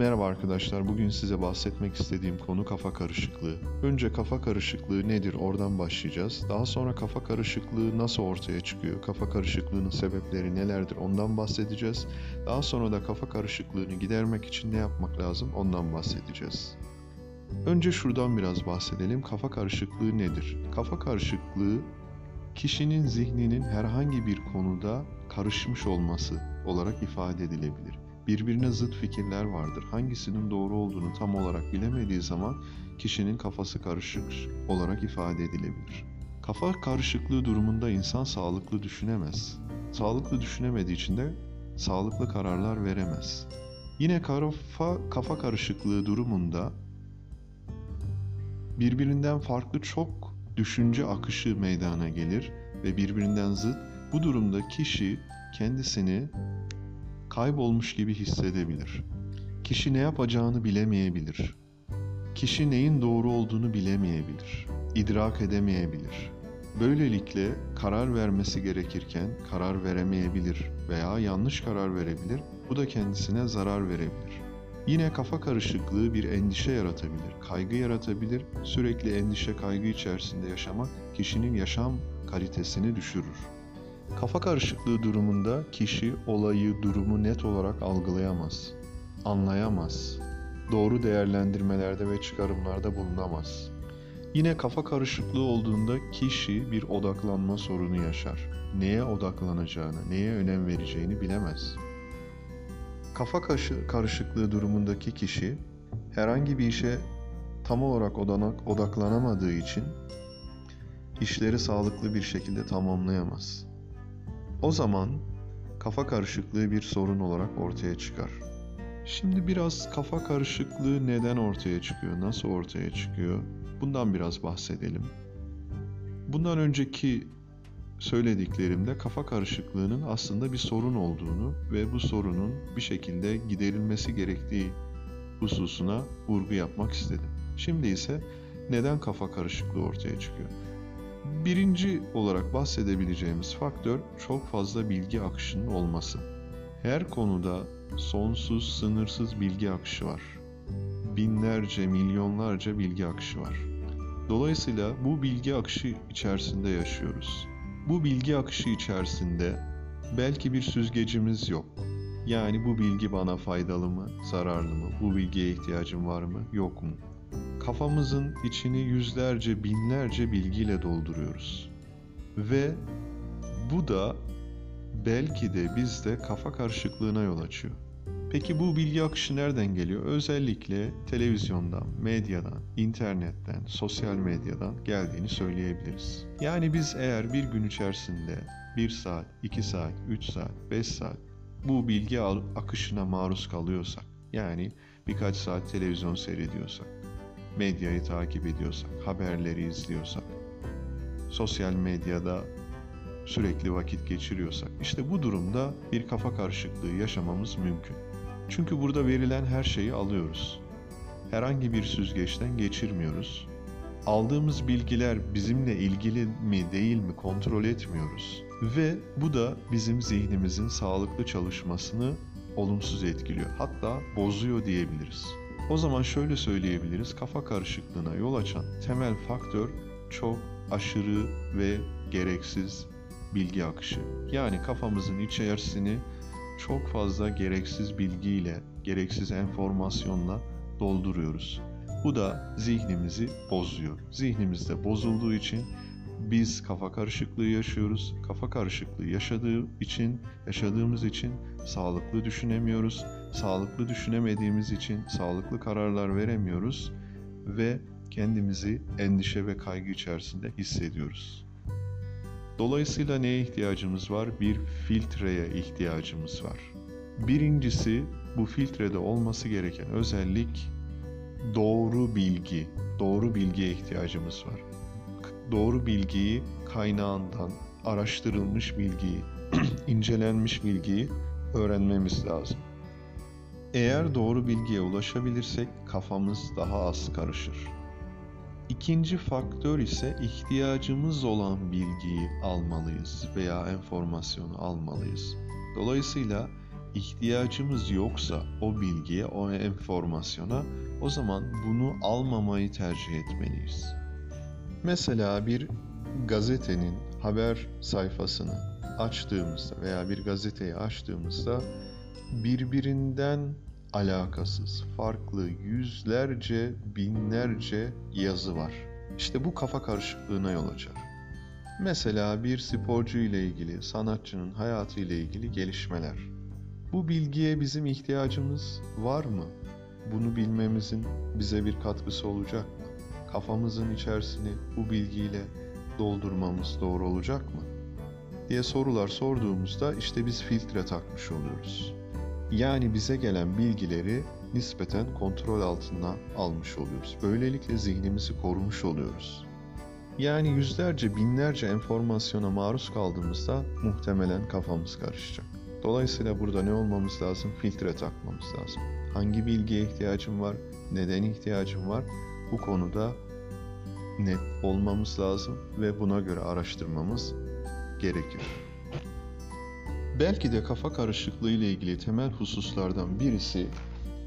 Merhaba arkadaşlar. Bugün size bahsetmek istediğim konu kafa karışıklığı. Önce kafa karışıklığı nedir? Oradan başlayacağız. Daha sonra kafa karışıklığı nasıl ortaya çıkıyor? Kafa karışıklığının sebepleri nelerdir? Ondan bahsedeceğiz. Daha sonra da kafa karışıklığını gidermek için ne yapmak lazım? Ondan bahsedeceğiz. Önce şuradan biraz bahsedelim. Kafa karışıklığı nedir? Kafa karışıklığı kişinin zihninin herhangi bir konuda karışmış olması olarak ifade edilebilir birbirine zıt fikirler vardır. Hangisinin doğru olduğunu tam olarak bilemediği zaman kişinin kafası karışık olarak ifade edilebilir. Kafa karışıklığı durumunda insan sağlıklı düşünemez. Sağlıklı düşünemediği için de sağlıklı kararlar veremez. Yine kafa, kafa karışıklığı durumunda birbirinden farklı çok düşünce akışı meydana gelir ve birbirinden zıt. Bu durumda kişi kendisini kaybolmuş gibi hissedebilir. Kişi ne yapacağını bilemeyebilir. Kişi neyin doğru olduğunu bilemeyebilir. İdrak edemeyebilir. Böylelikle karar vermesi gerekirken karar veremeyebilir veya yanlış karar verebilir. Bu da kendisine zarar verebilir. Yine kafa karışıklığı bir endişe yaratabilir, kaygı yaratabilir. Sürekli endişe kaygı içerisinde yaşamak kişinin yaşam kalitesini düşürür. Kafa karışıklığı durumunda kişi olayı, durumu net olarak algılayamaz, anlayamaz, doğru değerlendirmelerde ve çıkarımlarda bulunamaz. Yine kafa karışıklığı olduğunda kişi bir odaklanma sorunu yaşar. Neye odaklanacağını, neye önem vereceğini bilemez. Kafa karışıklığı durumundaki kişi herhangi bir işe tam olarak odaklanamadığı için işleri sağlıklı bir şekilde tamamlayamaz. O zaman kafa karışıklığı bir sorun olarak ortaya çıkar. Şimdi biraz kafa karışıklığı neden ortaya çıkıyor, nasıl ortaya çıkıyor? Bundan biraz bahsedelim. Bundan önceki söylediklerimde kafa karışıklığının aslında bir sorun olduğunu ve bu sorunun bir şekilde giderilmesi gerektiği hususuna vurgu yapmak istedim. Şimdi ise neden kafa karışıklığı ortaya çıkıyor? Birinci olarak bahsedebileceğimiz faktör çok fazla bilgi akışının olması. Her konuda sonsuz, sınırsız bilgi akışı var. Binlerce, milyonlarca bilgi akışı var. Dolayısıyla bu bilgi akışı içerisinde yaşıyoruz. Bu bilgi akışı içerisinde belki bir süzgecimiz yok. Yani bu bilgi bana faydalı mı, zararlı mı? Bu bilgiye ihtiyacım var mı, yok mu? Kafamızın içini yüzlerce, binlerce bilgiyle dolduruyoruz. Ve bu da belki de bizde kafa karışıklığına yol açıyor. Peki bu bilgi akışı nereden geliyor? Özellikle televizyondan, medyadan, internetten, sosyal medyadan geldiğini söyleyebiliriz. Yani biz eğer bir gün içerisinde 1 saat, 2 saat, 3 saat, 5 saat bu bilgi akışına maruz kalıyorsak, yani birkaç saat televizyon seyrediyorsak, medyayı takip ediyorsak, haberleri izliyorsak, sosyal medyada sürekli vakit geçiriyorsak, işte bu durumda bir kafa karışıklığı yaşamamız mümkün. Çünkü burada verilen her şeyi alıyoruz. Herhangi bir süzgeçten geçirmiyoruz. Aldığımız bilgiler bizimle ilgili mi değil mi kontrol etmiyoruz. Ve bu da bizim zihnimizin sağlıklı çalışmasını olumsuz etkiliyor. Hatta bozuyor diyebiliriz. O zaman şöyle söyleyebiliriz. Kafa karışıklığına yol açan temel faktör çok aşırı ve gereksiz bilgi akışı. Yani kafamızın içerisini çok fazla gereksiz bilgiyle, gereksiz enformasyonla dolduruyoruz. Bu da zihnimizi bozuyor. Zihnimizde bozulduğu için biz kafa karışıklığı yaşıyoruz. Kafa karışıklığı yaşadığı için, yaşadığımız için sağlıklı düşünemiyoruz. Sağlıklı düşünemediğimiz için sağlıklı kararlar veremiyoruz ve kendimizi endişe ve kaygı içerisinde hissediyoruz. Dolayısıyla neye ihtiyacımız var? Bir filtreye ihtiyacımız var. Birincisi bu filtrede olması gereken özellik doğru bilgi. Doğru bilgiye ihtiyacımız var doğru bilgiyi kaynağından, araştırılmış bilgiyi, incelenmiş bilgiyi öğrenmemiz lazım. Eğer doğru bilgiye ulaşabilirsek kafamız daha az karışır. İkinci faktör ise ihtiyacımız olan bilgiyi almalıyız veya enformasyonu almalıyız. Dolayısıyla ihtiyacımız yoksa o bilgiye, o enformasyona o zaman bunu almamayı tercih etmeliyiz. Mesela bir gazetenin haber sayfasını açtığımızda veya bir gazeteyi açtığımızda birbirinden alakasız, farklı yüzlerce, binlerce yazı var. İşte bu kafa karışıklığına yol açar. Mesela bir sporcu ile ilgili, sanatçının hayatı ile ilgili gelişmeler. Bu bilgiye bizim ihtiyacımız var mı? Bunu bilmemizin bize bir katkısı olacak mı? Kafamızın içerisini bu bilgiyle doldurmamız doğru olacak mı? diye sorular sorduğumuzda işte biz filtre takmış oluyoruz. Yani bize gelen bilgileri nispeten kontrol altına almış oluyoruz. Böylelikle zihnimizi korumuş oluyoruz. Yani yüzlerce, binlerce enformasyona maruz kaldığımızda muhtemelen kafamız karışacak. Dolayısıyla burada ne olmamız lazım? Filtre takmamız lazım. Hangi bilgiye ihtiyacım var? Neden ihtiyacım var? Bu konuda net olmamız lazım ve buna göre araştırmamız gerekir. Belki de kafa karışıklığı ile ilgili temel hususlardan birisi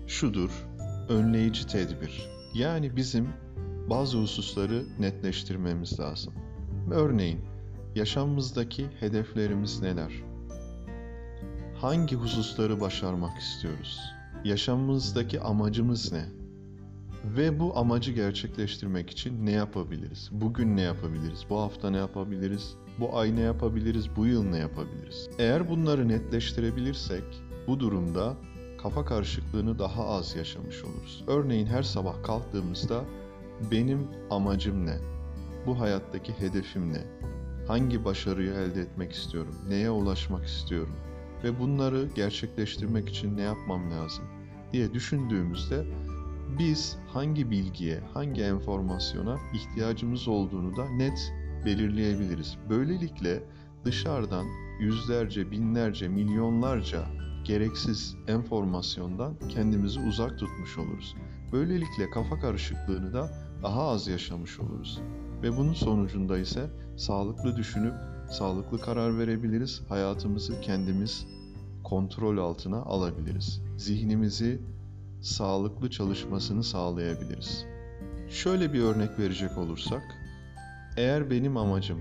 şudur, önleyici tedbir. Yani bizim bazı hususları netleştirmemiz lazım. Örneğin, yaşamımızdaki hedeflerimiz neler? Hangi hususları başarmak istiyoruz? Yaşamımızdaki amacımız ne? Ve bu amacı gerçekleştirmek için ne yapabiliriz? Bugün ne yapabiliriz? Bu hafta ne yapabiliriz? Bu ay ne yapabiliriz? Bu yıl ne yapabiliriz? Eğer bunları netleştirebilirsek bu durumda kafa karışıklığını daha az yaşamış oluruz. Örneğin her sabah kalktığımızda benim amacım ne? Bu hayattaki hedefim ne? Hangi başarıyı elde etmek istiyorum? Neye ulaşmak istiyorum? Ve bunları gerçekleştirmek için ne yapmam lazım diye düşündüğümüzde biz hangi bilgiye, hangi enformasyona ihtiyacımız olduğunu da net belirleyebiliriz. Böylelikle dışarıdan yüzlerce, binlerce, milyonlarca gereksiz enformasyondan kendimizi uzak tutmuş oluruz. Böylelikle kafa karışıklığını da daha az yaşamış oluruz. Ve bunun sonucunda ise sağlıklı düşünüp sağlıklı karar verebiliriz. Hayatımızı kendimiz kontrol altına alabiliriz. Zihnimizi sağlıklı çalışmasını sağlayabiliriz. Şöyle bir örnek verecek olursak, eğer benim amacım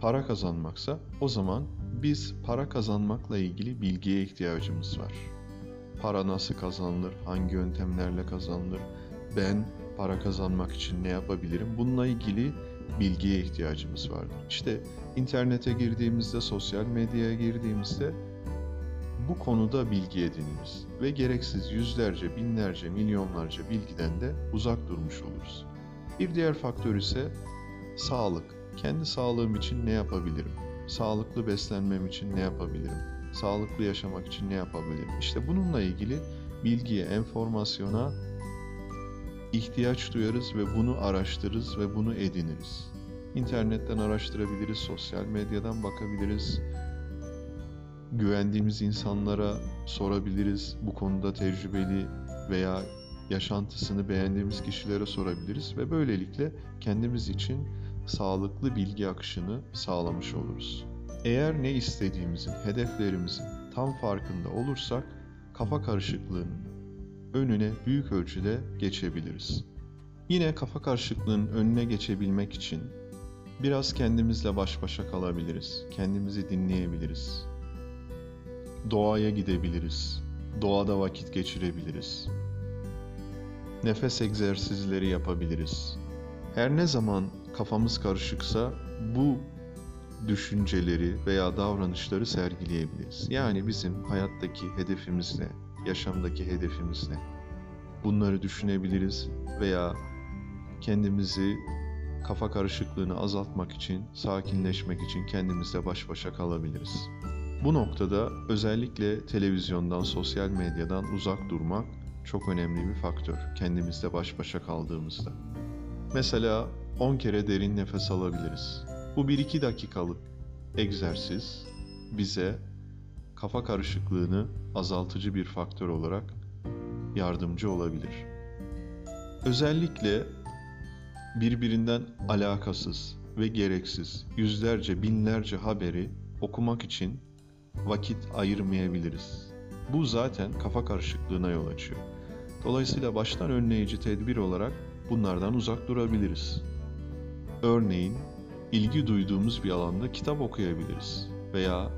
para kazanmaksa o zaman biz para kazanmakla ilgili bilgiye ihtiyacımız var. Para nasıl kazanılır, hangi yöntemlerle kazanılır, ben para kazanmak için ne yapabilirim? Bununla ilgili bilgiye ihtiyacımız vardır. İşte internete girdiğimizde, sosyal medyaya girdiğimizde bu konuda bilgi ediniriz ve gereksiz yüzlerce, binlerce, milyonlarca bilgiden de uzak durmuş oluruz. Bir diğer faktör ise sağlık. Kendi sağlığım için ne yapabilirim? Sağlıklı beslenmem için ne yapabilirim? Sağlıklı yaşamak için ne yapabilirim? İşte bununla ilgili bilgiye, enformasyona ihtiyaç duyarız ve bunu araştırırız ve bunu ediniriz. İnternetten araştırabiliriz, sosyal medyadan bakabiliriz, güvendiğimiz insanlara sorabiliriz. Bu konuda tecrübeli veya yaşantısını beğendiğimiz kişilere sorabiliriz ve böylelikle kendimiz için sağlıklı bilgi akışını sağlamış oluruz. Eğer ne istediğimizin, hedeflerimizin tam farkında olursak kafa karışıklığının önüne büyük ölçüde geçebiliriz. Yine kafa karışıklığının önüne geçebilmek için biraz kendimizle baş başa kalabiliriz. Kendimizi dinleyebiliriz doğaya gidebiliriz. Doğada vakit geçirebiliriz. Nefes egzersizleri yapabiliriz. Her ne zaman kafamız karışıksa bu düşünceleri veya davranışları sergileyebiliriz. Yani bizim hayattaki hedefimiz ne? Yaşamdaki hedefimiz ne? Bunları düşünebiliriz veya kendimizi kafa karışıklığını azaltmak için, sakinleşmek için kendimizle baş başa kalabiliriz. Bu noktada özellikle televizyondan, sosyal medyadan uzak durmak çok önemli bir faktör kendimizle baş başa kaldığımızda. Mesela 10 kere derin nefes alabiliriz. Bu 1-2 dakikalık egzersiz bize kafa karışıklığını azaltıcı bir faktör olarak yardımcı olabilir. Özellikle birbirinden alakasız ve gereksiz yüzlerce binlerce haberi okumak için vakit ayırmayabiliriz. Bu zaten kafa karışıklığına yol açıyor. Dolayısıyla baştan önleyici tedbir olarak bunlardan uzak durabiliriz. Örneğin ilgi duyduğumuz bir alanda kitap okuyabiliriz veya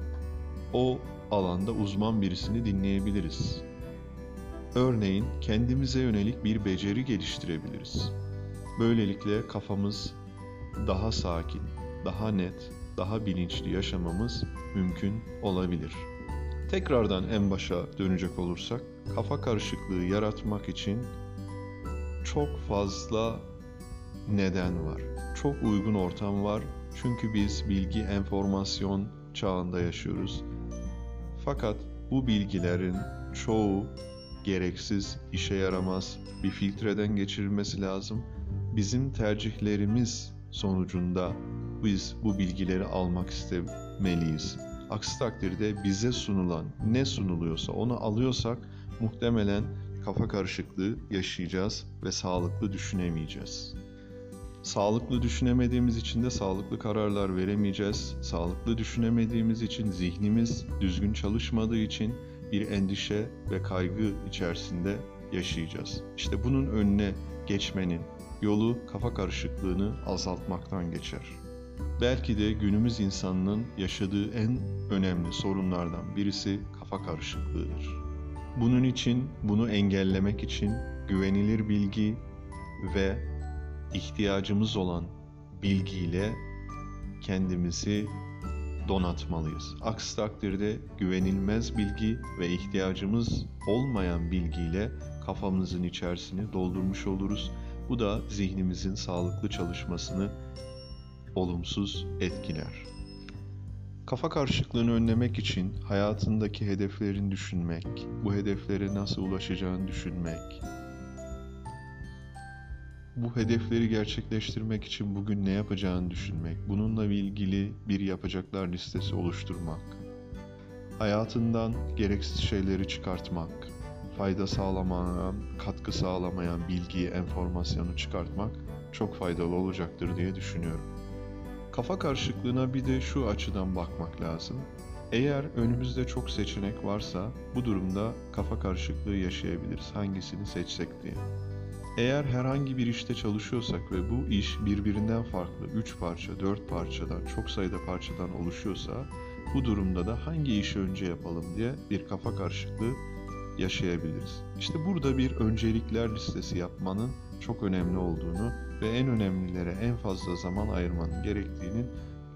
o alanda uzman birisini dinleyebiliriz. Örneğin kendimize yönelik bir beceri geliştirebiliriz. Böylelikle kafamız daha sakin, daha net, daha bilinçli yaşamamız mümkün olabilir. Tekrardan en başa dönecek olursak, kafa karışıklığı yaratmak için çok fazla neden var. Çok uygun ortam var. Çünkü biz bilgi, enformasyon çağında yaşıyoruz. Fakat bu bilgilerin çoğu gereksiz, işe yaramaz, bir filtreden geçirilmesi lazım. Bizim tercihlerimiz sonucunda biz bu bilgileri almak istemeliyiz. Aksi takdirde bize sunulan ne sunuluyorsa onu alıyorsak muhtemelen kafa karışıklığı yaşayacağız ve sağlıklı düşünemeyeceğiz. Sağlıklı düşünemediğimiz için de sağlıklı kararlar veremeyeceğiz. Sağlıklı düşünemediğimiz için zihnimiz düzgün çalışmadığı için bir endişe ve kaygı içerisinde yaşayacağız. İşte bunun önüne geçmenin yolu kafa karışıklığını azaltmaktan geçer. Belki de günümüz insanının yaşadığı en önemli sorunlardan birisi kafa karışıklığıdır. Bunun için, bunu engellemek için güvenilir bilgi ve ihtiyacımız olan bilgiyle kendimizi donatmalıyız. Aksi takdirde güvenilmez bilgi ve ihtiyacımız olmayan bilgiyle kafamızın içerisini doldurmuş oluruz. Bu da zihnimizin sağlıklı çalışmasını olumsuz etkiler. Kafa karışıklığını önlemek için hayatındaki hedeflerini düşünmek, bu hedeflere nasıl ulaşacağını düşünmek, bu hedefleri gerçekleştirmek için bugün ne yapacağını düşünmek, bununla ilgili bir yapacaklar listesi oluşturmak, hayatından gereksiz şeyleri çıkartmak, fayda sağlamayan, katkı sağlamayan bilgiyi, enformasyonu çıkartmak çok faydalı olacaktır diye düşünüyorum. Kafa karışıklığına bir de şu açıdan bakmak lazım. Eğer önümüzde çok seçenek varsa bu durumda kafa karışıklığı yaşayabiliriz. Hangisini seçsek diye. Eğer herhangi bir işte çalışıyorsak ve bu iş birbirinden farklı 3 parça, 4 parçadan, çok sayıda parçadan oluşuyorsa bu durumda da hangi işi önce yapalım diye bir kafa karışıklığı yaşayabiliriz. İşte burada bir öncelikler listesi yapmanın çok önemli olduğunu ve en önemlilere en fazla zaman ayırmanın gerektiğinin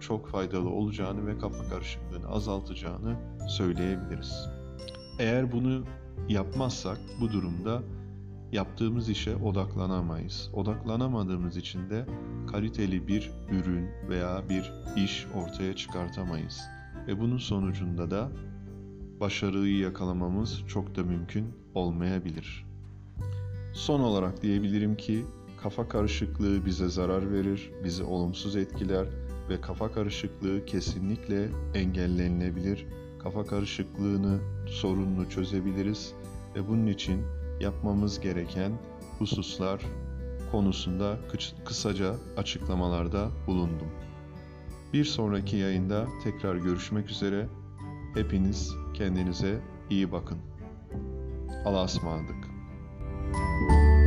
çok faydalı olacağını ve kafa karışıklığını azaltacağını söyleyebiliriz. Eğer bunu yapmazsak bu durumda yaptığımız işe odaklanamayız. Odaklanamadığımız için de kaliteli bir ürün veya bir iş ortaya çıkartamayız. Ve bunun sonucunda da başarıyı yakalamamız çok da mümkün olmayabilir. Son olarak diyebilirim ki kafa karışıklığı bize zarar verir, bizi olumsuz etkiler ve kafa karışıklığı kesinlikle engellenilebilir. Kafa karışıklığını, sorununu çözebiliriz ve bunun için yapmamız gereken hususlar konusunda kısaca açıklamalarda bulundum. Bir sonraki yayında tekrar görüşmek üzere. Hepiniz kendinize iyi bakın. Allah'a ısmarladık. Música